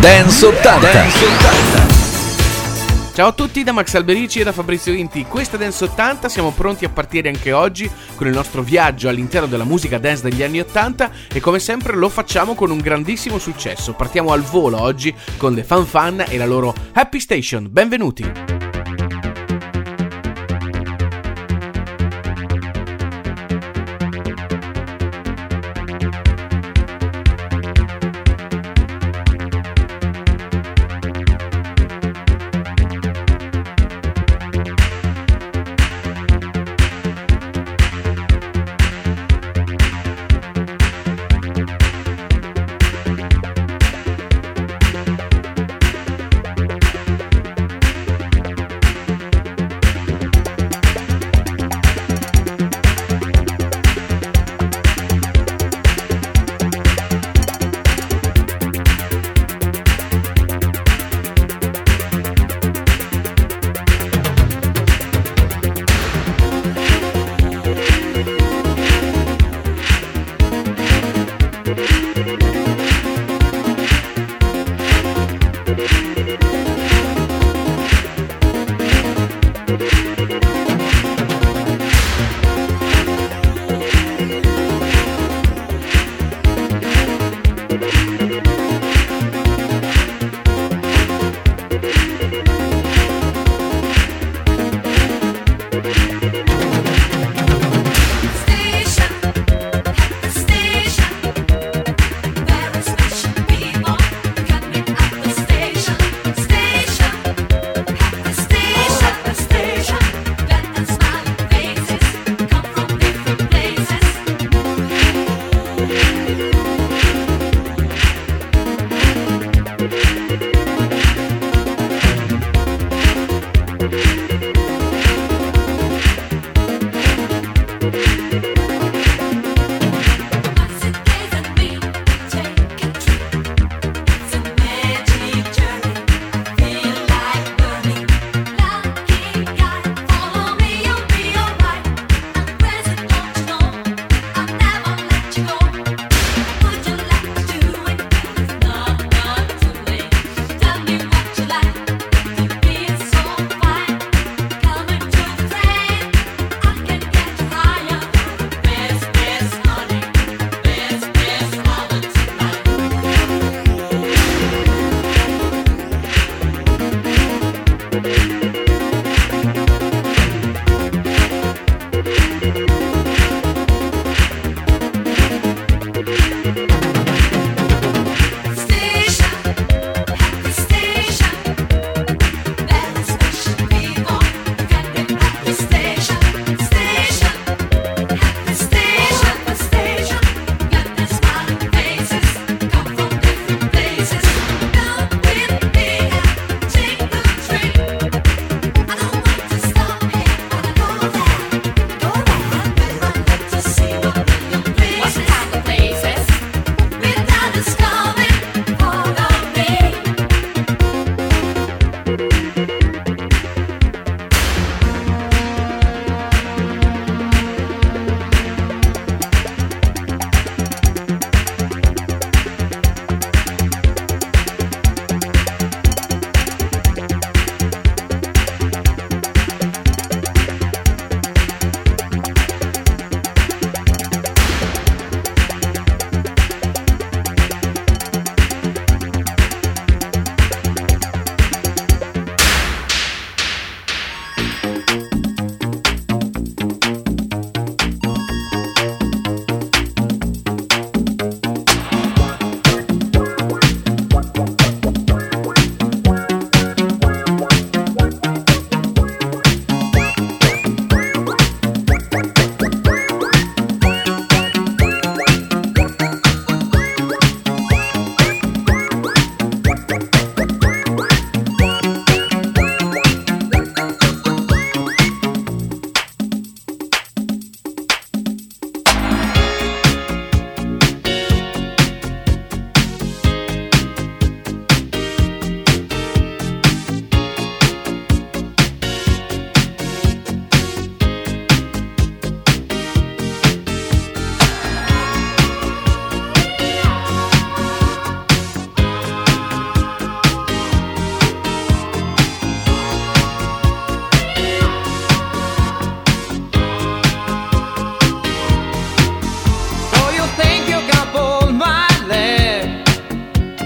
Dance 80. Dance 80. Ciao a tutti da Max Alberici e da Fabrizio Inti. Questa Dance 80 siamo pronti a partire anche oggi con il nostro viaggio all'interno della musica dance degli anni 80 e come sempre lo facciamo con un grandissimo successo. Partiamo al volo oggi con The Fan Fan e la loro Happy Station. Benvenuti.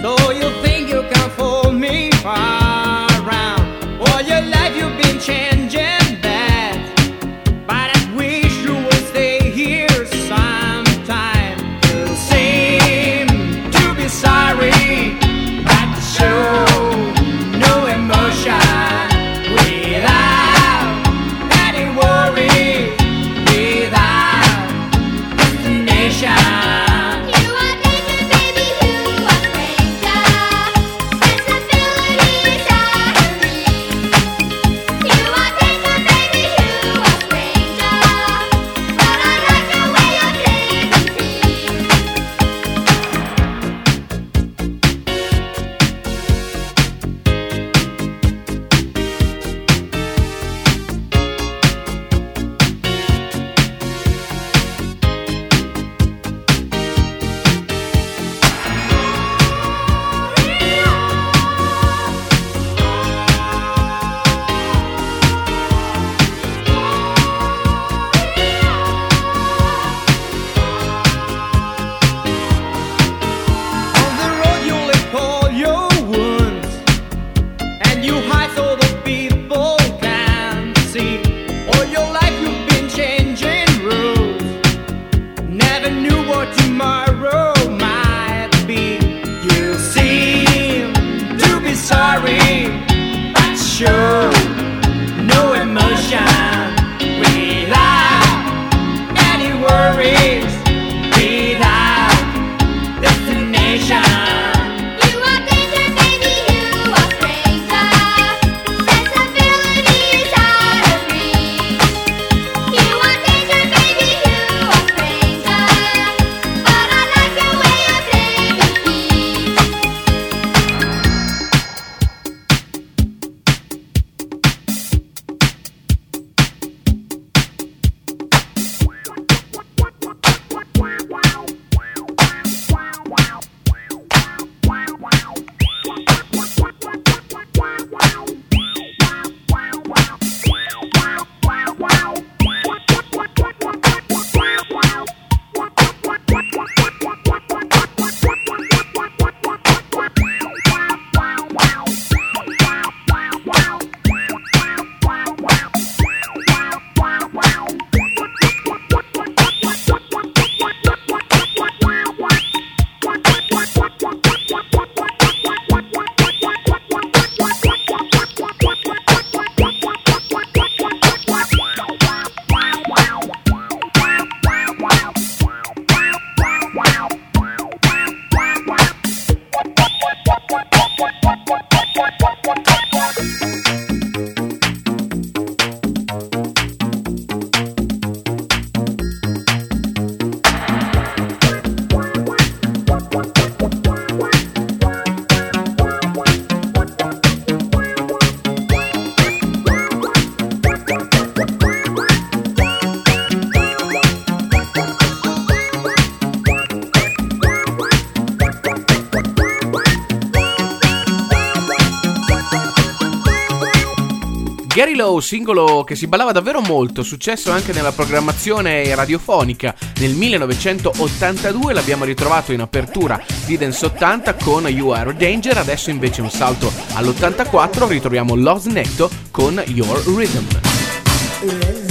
know you Singolo che si ballava davvero molto, successo anche nella programmazione radiofonica. Nel 1982 l'abbiamo ritrovato in apertura di Dance 80 con You Are Danger, adesso invece un salto all'84 ritroviamo Lost Necto con Your Rhythm.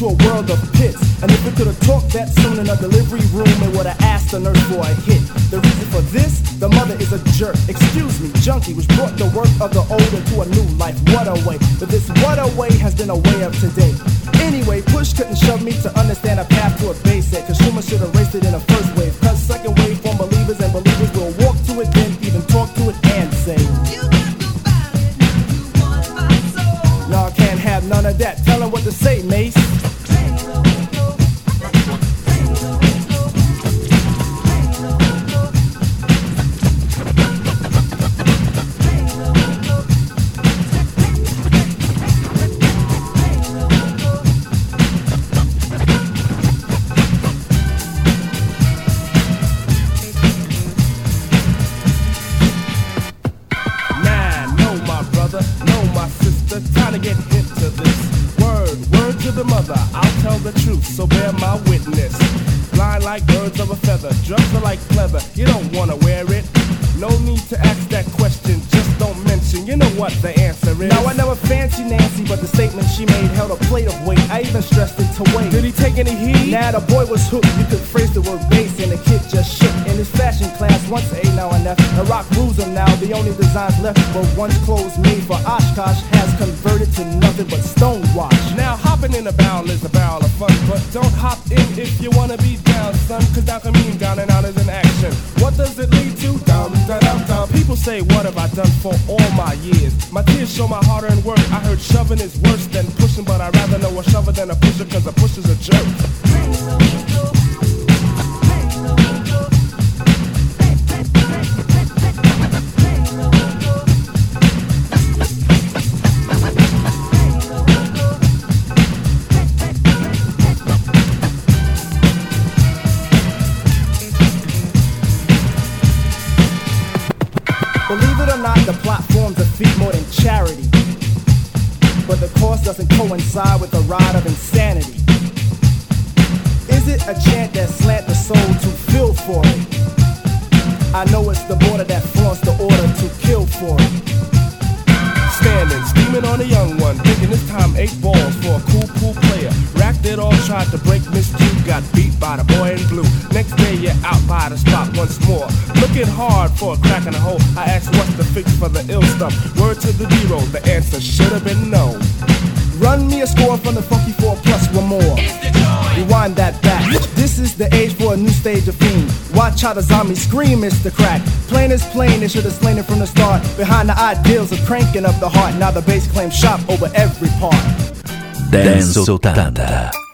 Is brought into a is. Now I never fancy Nancy, but the statement she made held a plate of weight. I even stressed it to wait. Did he take any heat? Nah, the boy was hooked. You could phrase the word base, and the kid just shook. In his fashion class, once only designs left were once clothes made for Oshkosh has converted to nothing but stonewash. Now hopping in a barrel is a barrel of fun, but don't hop in if you wanna be down, son. Cause down can mean down and out is an action. What does it lead to? Dum da dum dum. People say, what have I done for all my years? My tears show my hard earned work. I heard shoving is worse than pushing, but I'd rather know a shover than a pusher, cause a pusher's a jerk. Not, the plot forms a more than charity. But the course doesn't coincide with the ride of insanity. Is it a chant that slant the soul to feel for it? I know it's the border that flaunts the order to kill for it. Standing, steaming on a young one, thinking this time eight balls for a cool, cool player. Racked it all, tried to break Miss Two, got beat by the boy in blue. Next day you're out by the spot once more. Looking hard for a crack in the hole. I asked what's the fix for the ill stuff. Word to the zero, the answer should have been no. Run me a score from the funky four plus one more. Rewind that back. This is the age for a new stage of fiend. Watch how the zombies scream, Mr. Crack. Plain is plain, they should have slain it from the start. Behind the ideals of cranking up the heart. Now the bass claims shop over every part. Dance 80.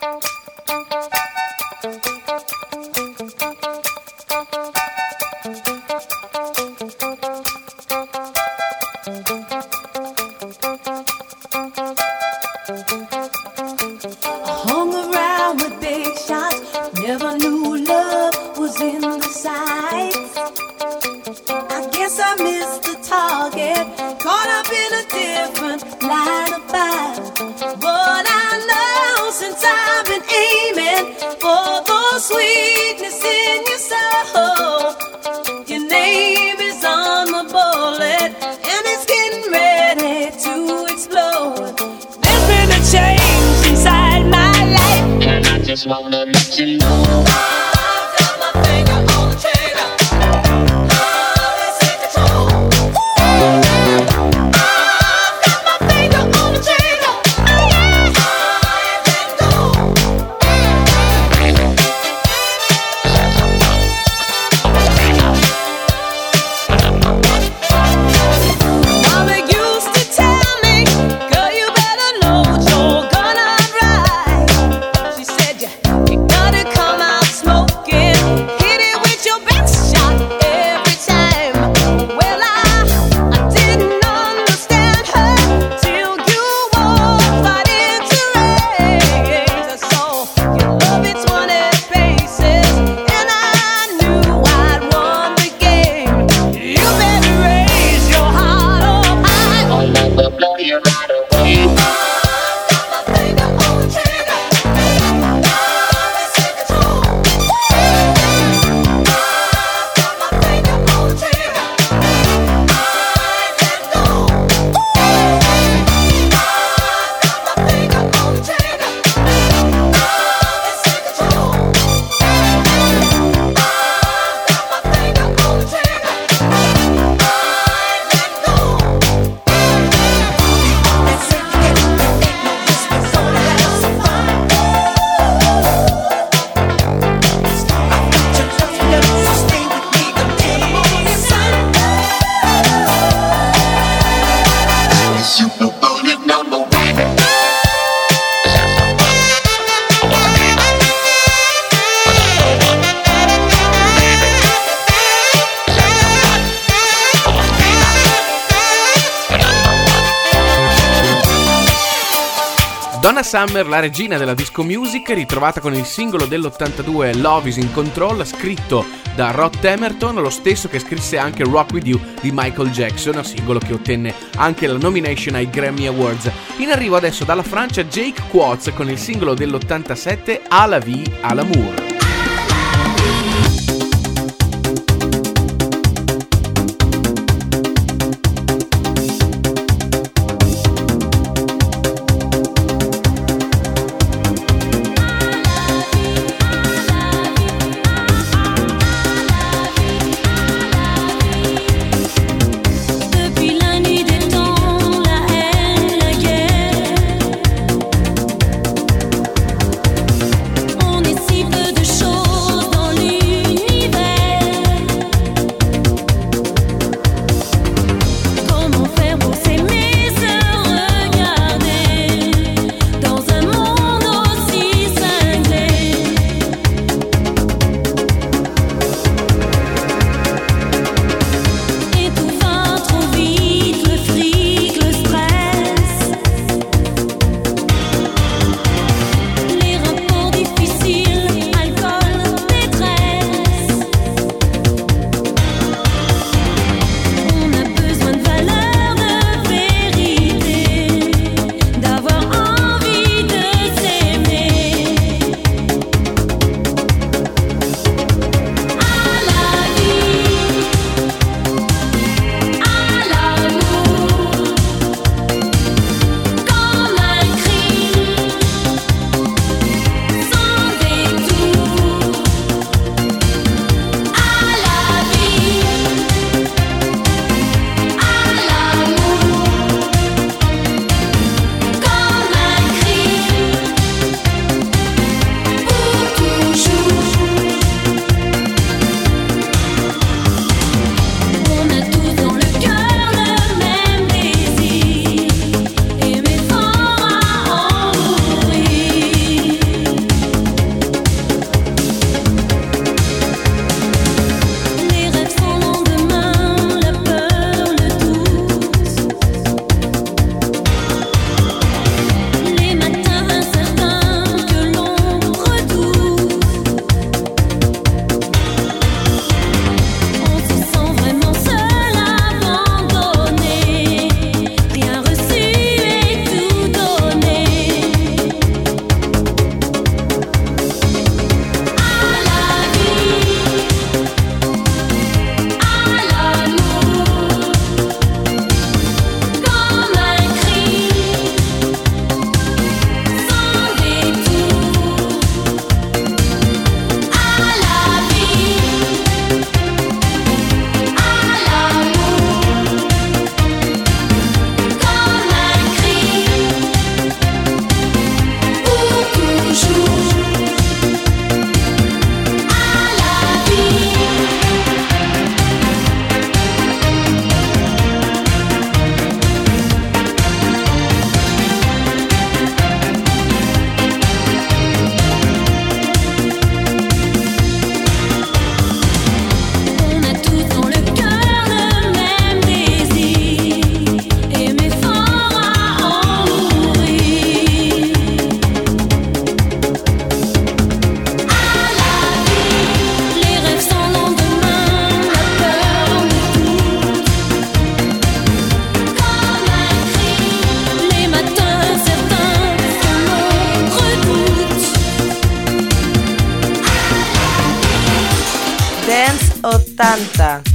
Wanna let you know Summer, la regina della disco music, ritrovata con il singolo dell'82 Love is in Control, scritto da Rod Temerton, lo stesso che scrisse anche Rock With You di Michael Jackson, singolo che ottenne anche la nomination ai Grammy Awards. In arrivo adesso dalla Francia Jake Quatz con il singolo dell'87 A la vie, à l'amour.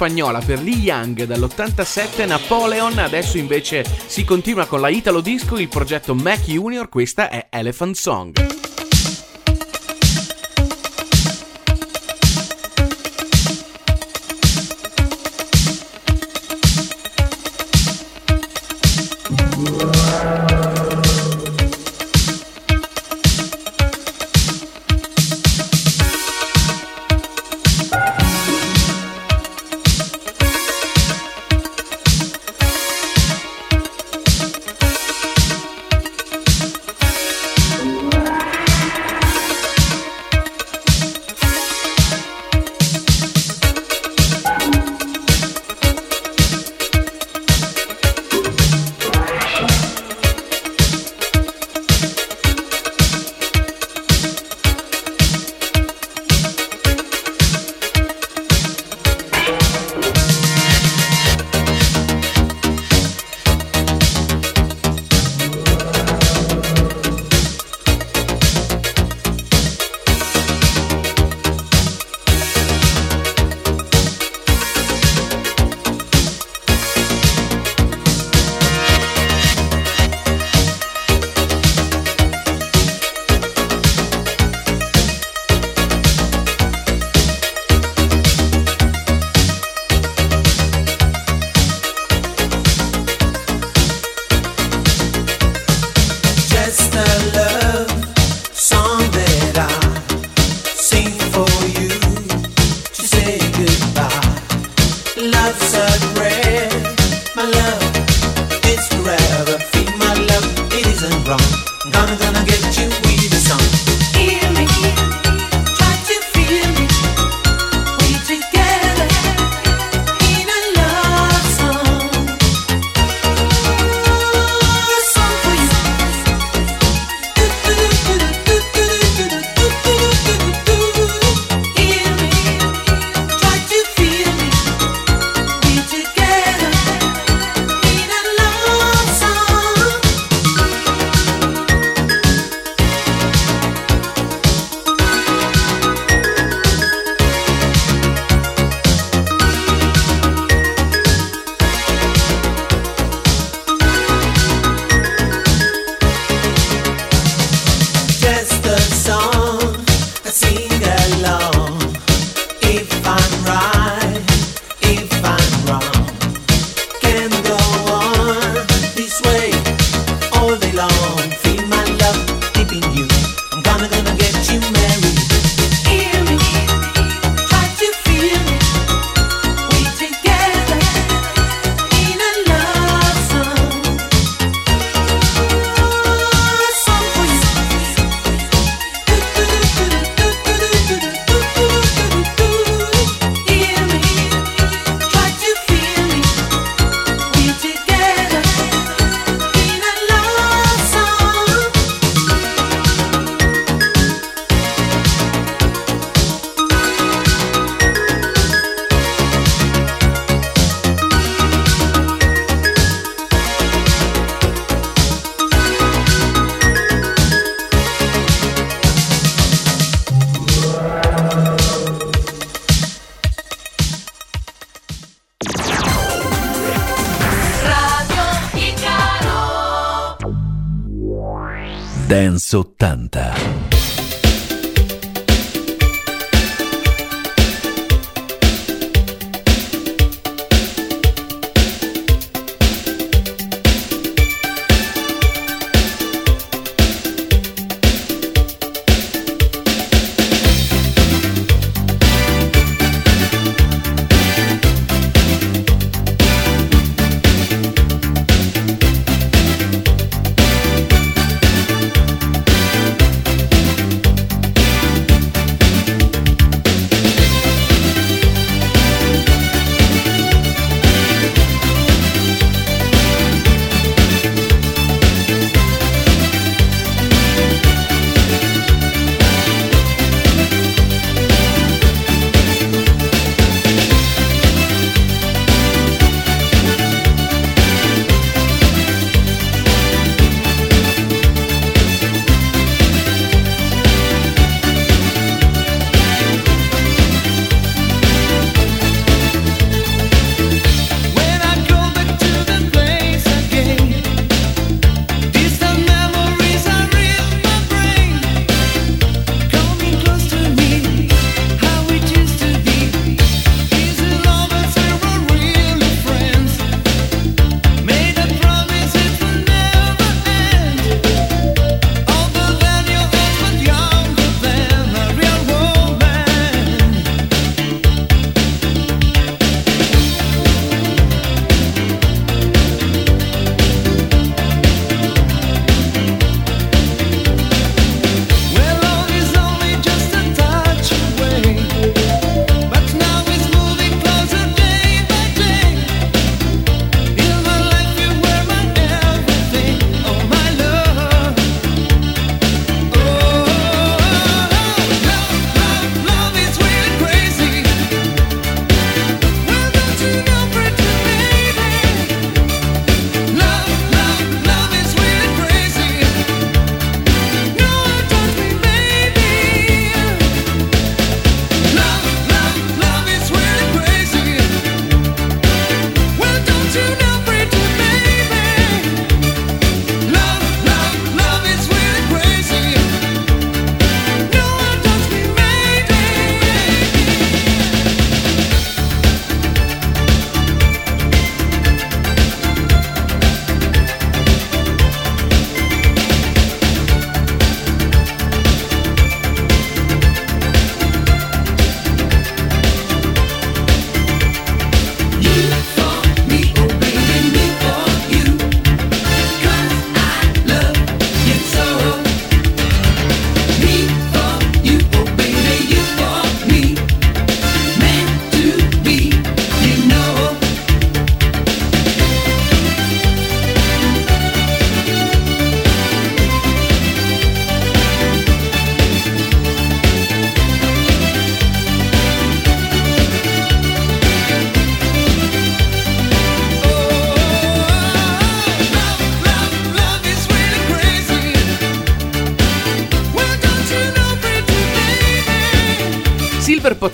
Spagnola per Lee Young dall'87 Napoleon, adesso invece si continua con la Italo Disco, il progetto Mac Junior, questa è Elephant Song.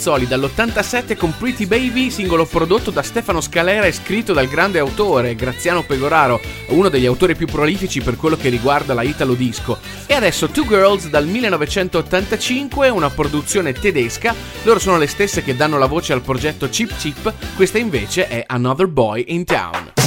Pozzoli dall'87 con Pretty Baby, singolo prodotto da Stefano Scalera e scritto dal grande autore Graziano Pegoraro, uno degli autori più prolifici per quello che riguarda la Italo Disco. E adesso Two Girls dal 1985, una produzione tedesca, loro sono le stesse che danno la voce al progetto Chip Chip, questa invece è Another Boy in Town.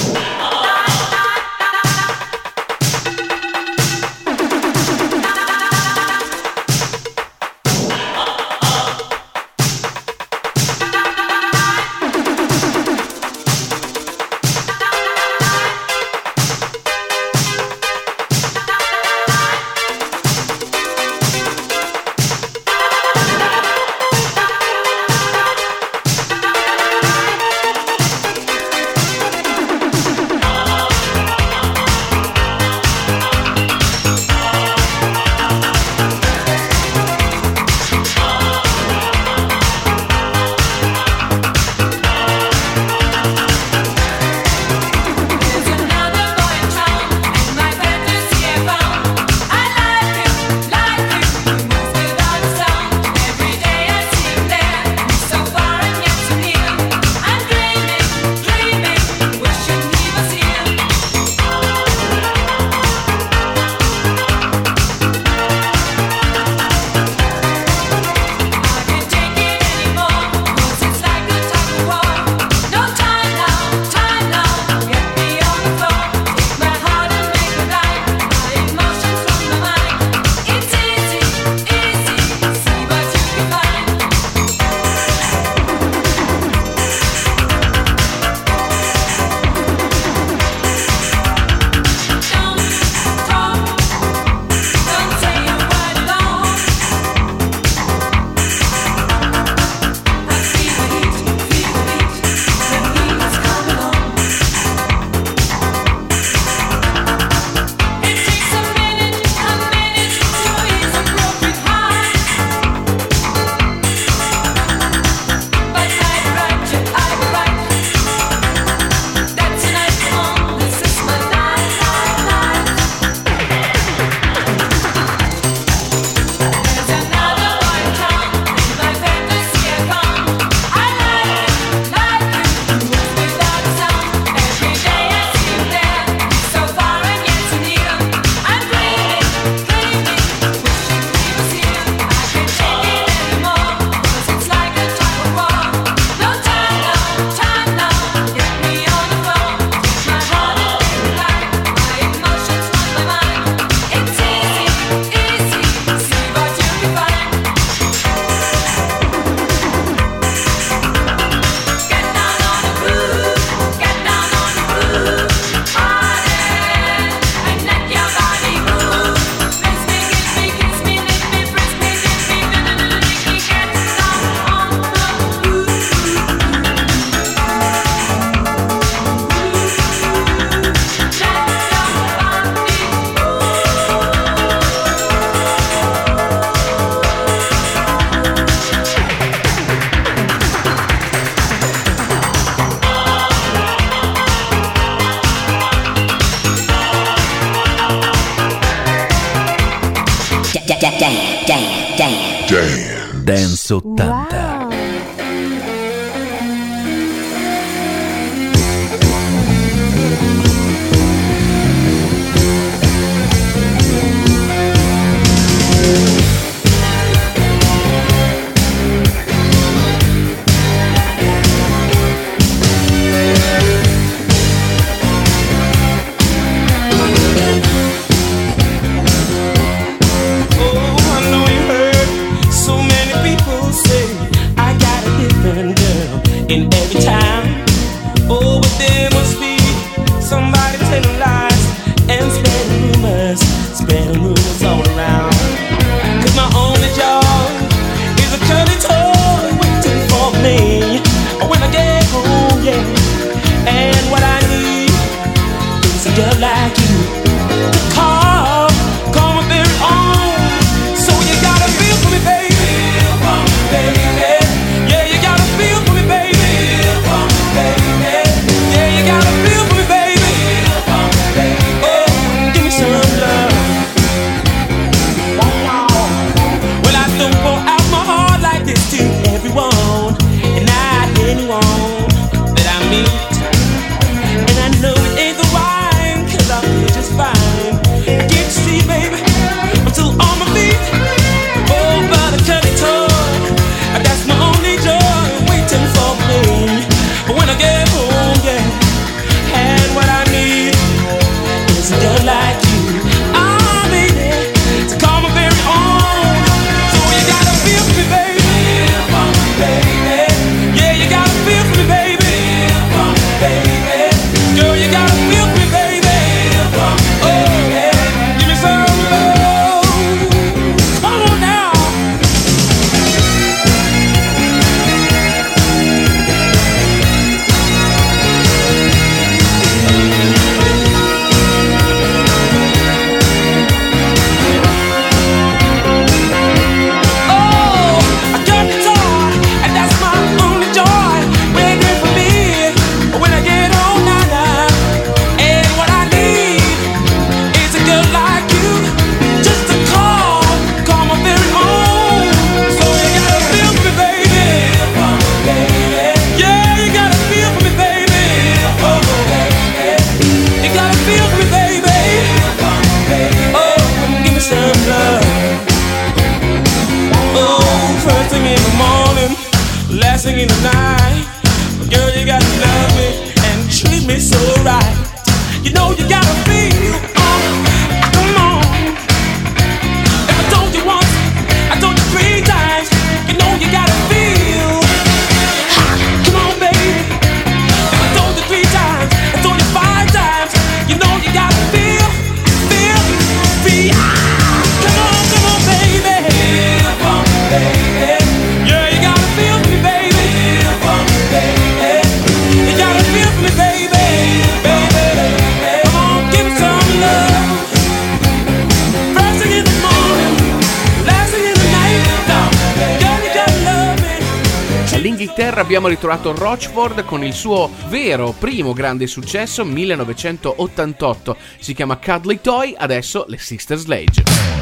Ritrovato Rochford con il suo vero primo grande successo 1988. Si chiama Cuddly Toy, adesso le Sister Sledge.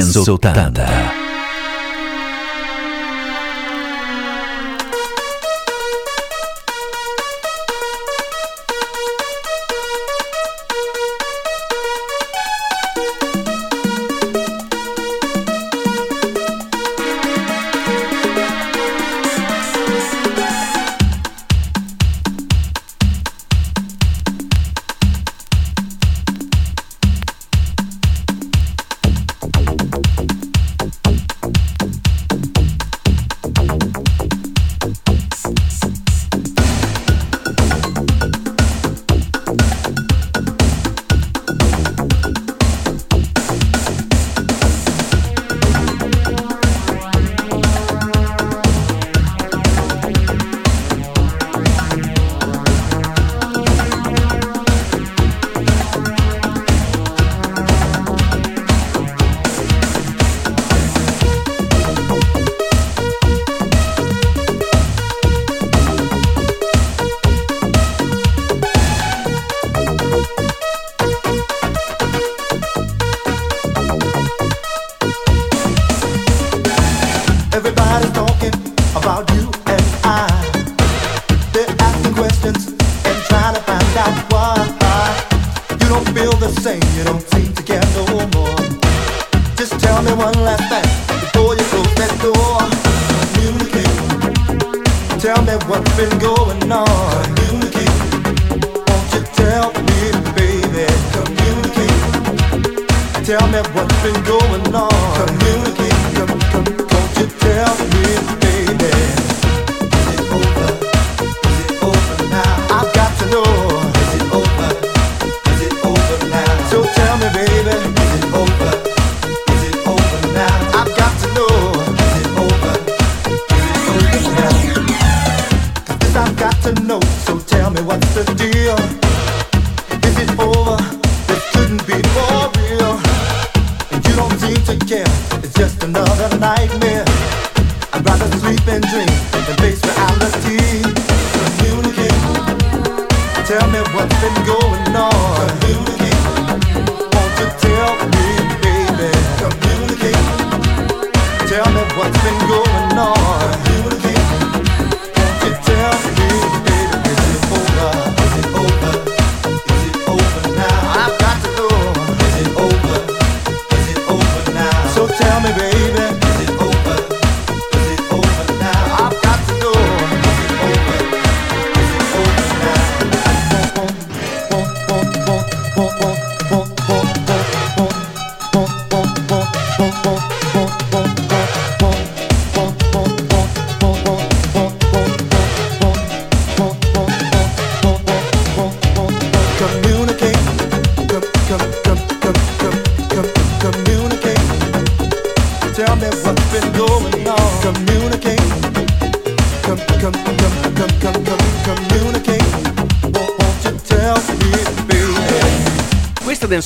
Dance 80. to. It's just another nightmare. I'd rather sleep and dream than face reality. Communicate. Tell me what's been going on. Communicate.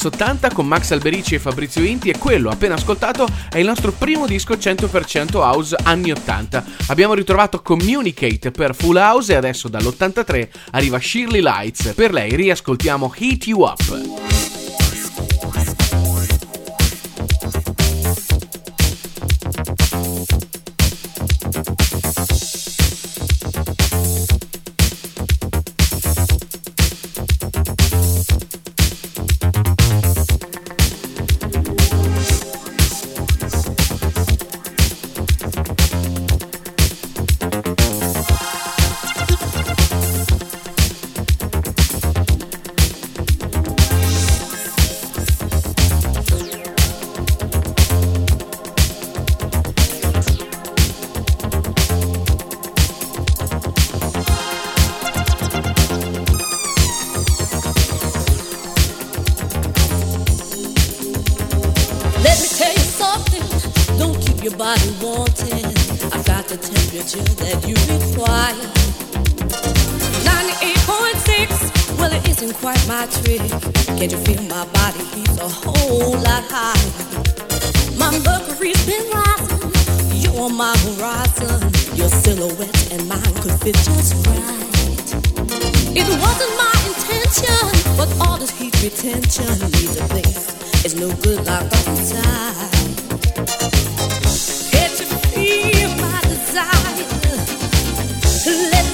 80 con Max Alberici e Fabrizio Inti e quello appena ascoltato è il nostro primo disco 100% house anni 80. Abbiamo ritrovato Communicate per Full House e adesso dall'83 arriva Shirley Lights. Per lei riascoltiamo Heat You Up. and mine could fit just right. It wasn't my intention, but all this heat retention leaves a place. It's no good like outside. Can't you feel my desire? Let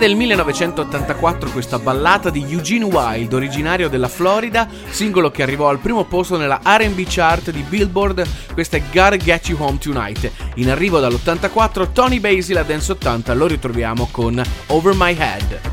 del 1984 questa ballata di Eugene Wilde, originario della Florida, singolo che arrivò al primo posto nella RB chart di Billboard, questa è Gotta Get You Home Tonight. In arrivo dall'84 Tony Basil a Dance 80 lo ritroviamo con Over My Head.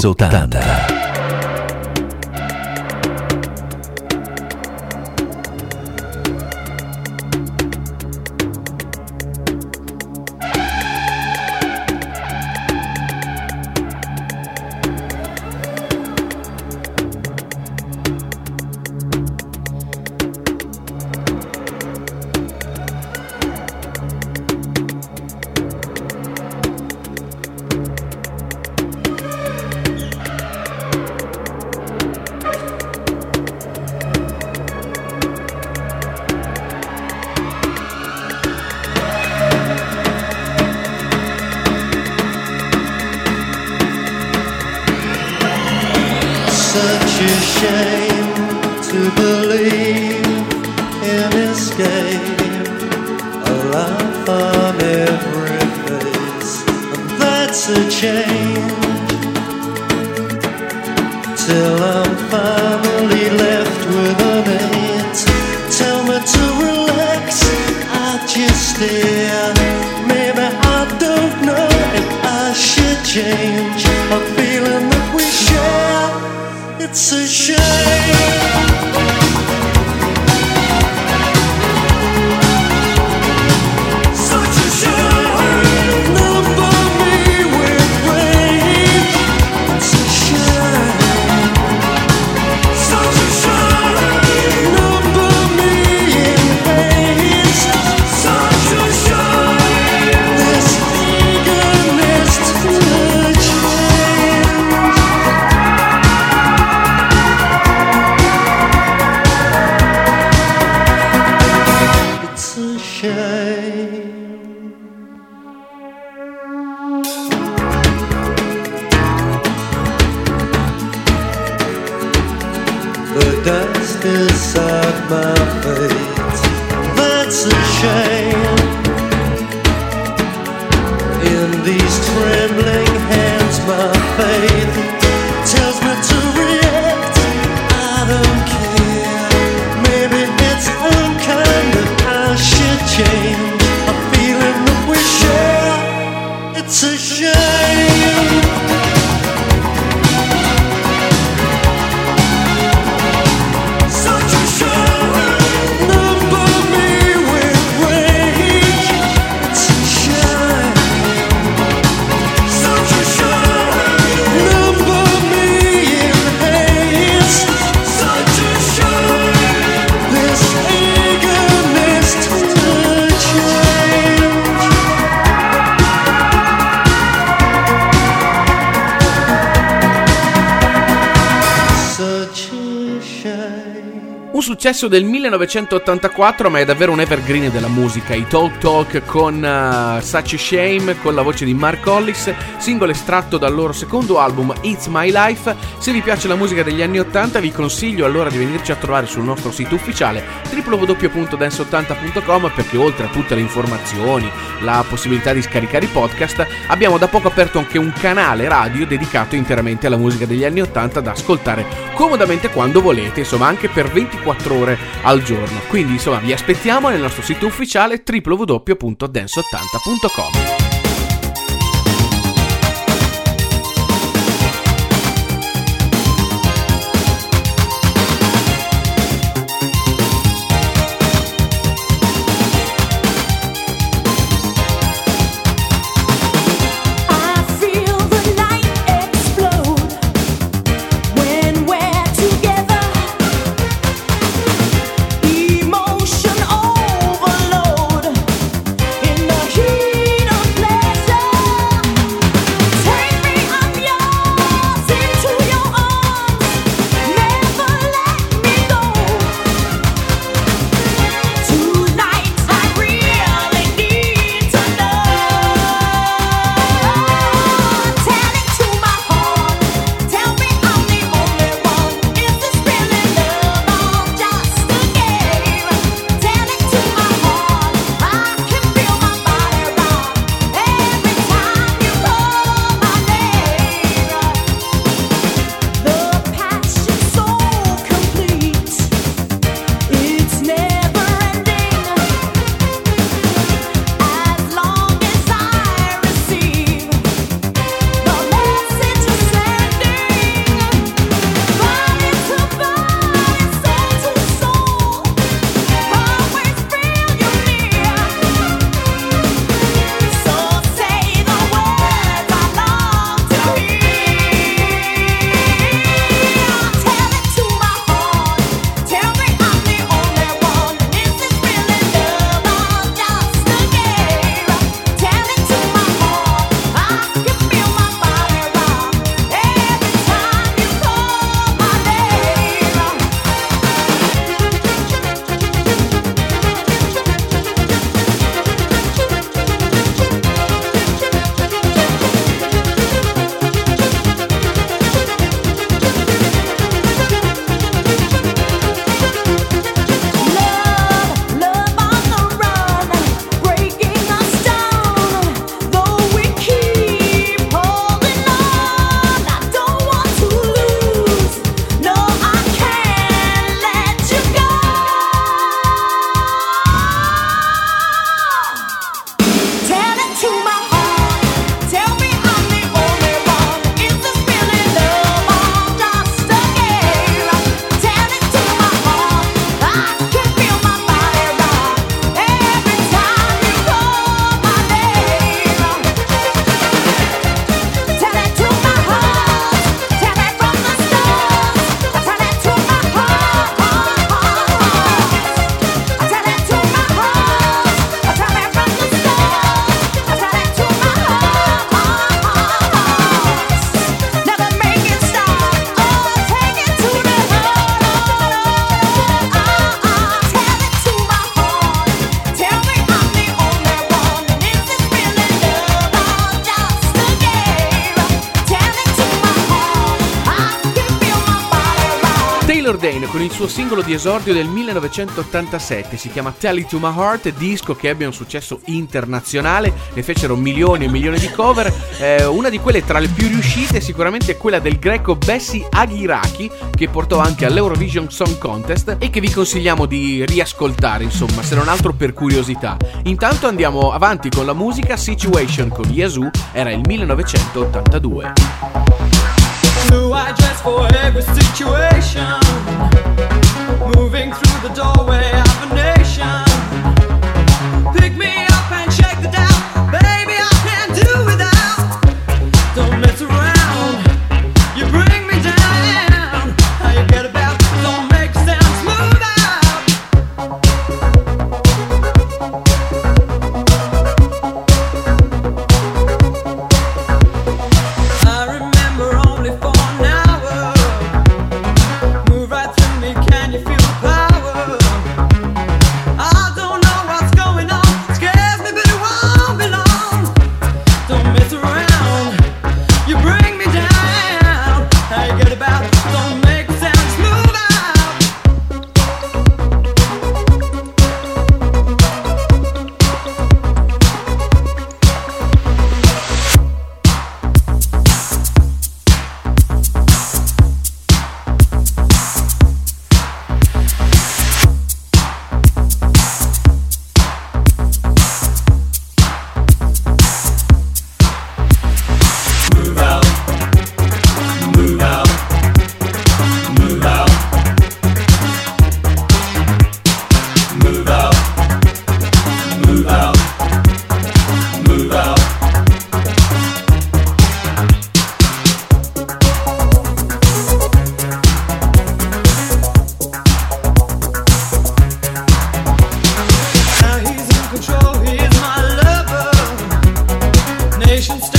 80. Successo del 1984, ma è davvero un evergreen della musica. I Talk Talk con uh, Such a Shame, con la voce di Mark Hollis, singolo estratto dal loro secondo album It's My Life. Se vi piace la musica degli anni 80, vi consiglio allora di venirci a trovare sul nostro sito ufficiale www.dance80.com perché oltre a tutte le informazioni, la possibilità di scaricare i podcast, abbiamo da poco aperto anche un canale radio dedicato interamente alla musica degli anni 80 da ascoltare comodamente quando volete, insomma anche per 24 ore al giorno. Quindi insomma vi aspettiamo nel nostro sito ufficiale www.dance80.com. con il suo singolo di esordio del 1987, si chiama Tell It To My Heart, disco che ebbe un successo internazionale, ne fecero milioni e milioni di cover, eh, una di quelle tra le più riuscite sicuramente quella del greco Bessie Aghiraki, che portò anche all'Eurovision Song Contest e che vi consigliamo di riascoltare, insomma, se non altro per curiosità. Intanto andiamo avanti con la musica Situation con Yazoo, era il 1982. Blue eye dress for every situation. Moving through the doorway Conversation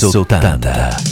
Dance 80. Cliff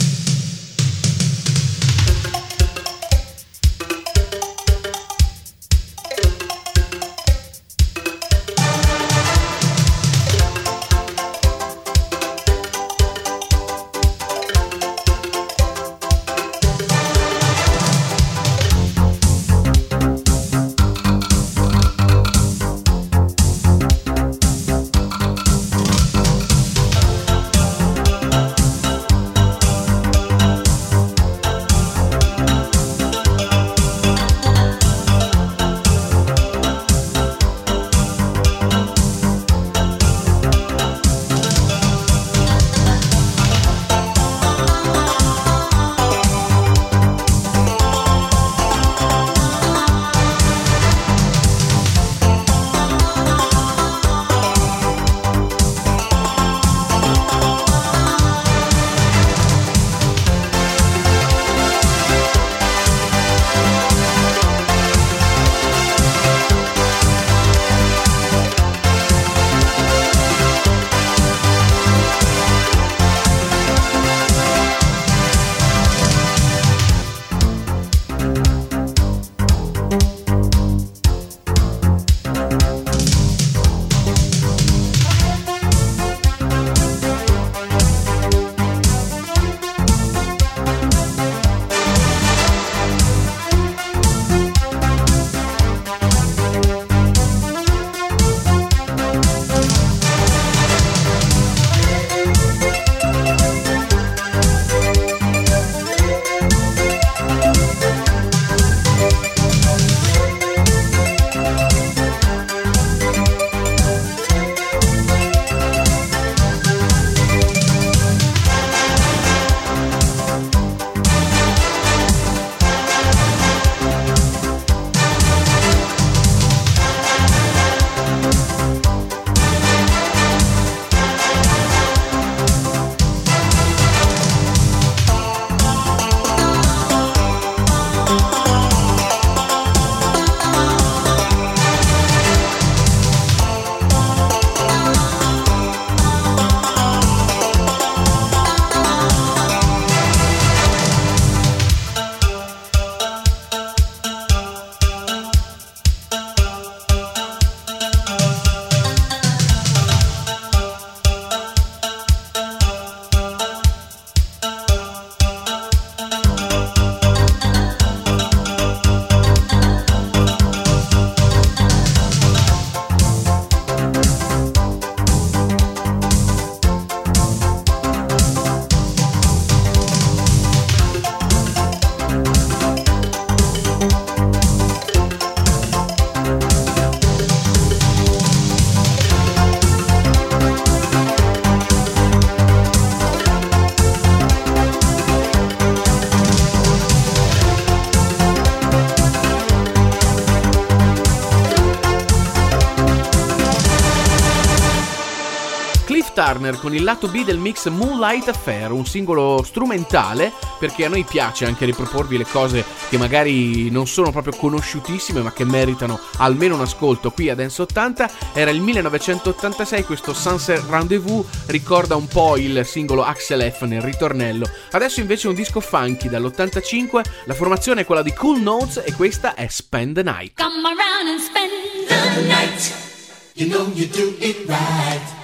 Turner con il lato B del mix Moonlight Affair, un singolo strumentale perché a noi piace anche riproporvi le cose che magari non sono proprio conosciutissime ma che meritano almeno un ascolto qui a Dance 80. Era il 1986, questo Sunset Rendezvous ricorda un po' il singolo Axel F nel ritornello. Adesso invece un disco funky dall'85, la formazione è quella di Cool Notes e questa è Spend the Night. Come around and spend the night. You know you do it right.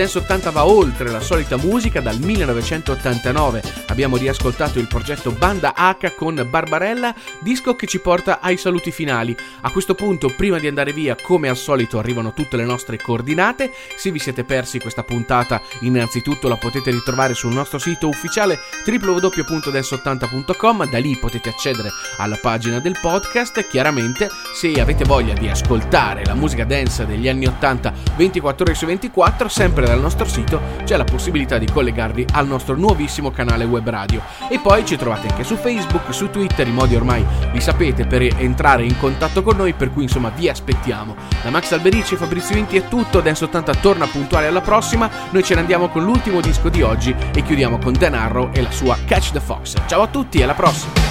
Dance 80 va oltre la solita musica dal 1989. Abbiamo riascoltato il progetto Banda H con Barbarella, disco che ci porta ai saluti finali. A questo punto, prima di andare via, come al solito, arrivano tutte le nostre coordinate. Se vi siete persi questa puntata, innanzitutto la potete ritrovare sul nostro sito ufficiale www.dance80.com, da lì potete accedere alla pagina del podcast. Chiaramente, se avete voglia di ascoltare la musica dance degli anni 80 24 ore su 24, sempre dal nostro sito c'è la possibilità di collegarvi al nostro nuovissimo canale web radio. E poi ci trovate anche su Facebook, su Twitter, i modi ormai li sapete per entrare in contatto con noi, per cui insomma vi aspettiamo. Da Max Alberici e Fabrizio Inti è tutto, Dance 80 torna puntuale alla prossima, noi ce ne andiamo con l'ultimo disco di oggi e chiudiamo con Dan Arrow e la sua Catch the Fox. Ciao a tutti, alla prossima!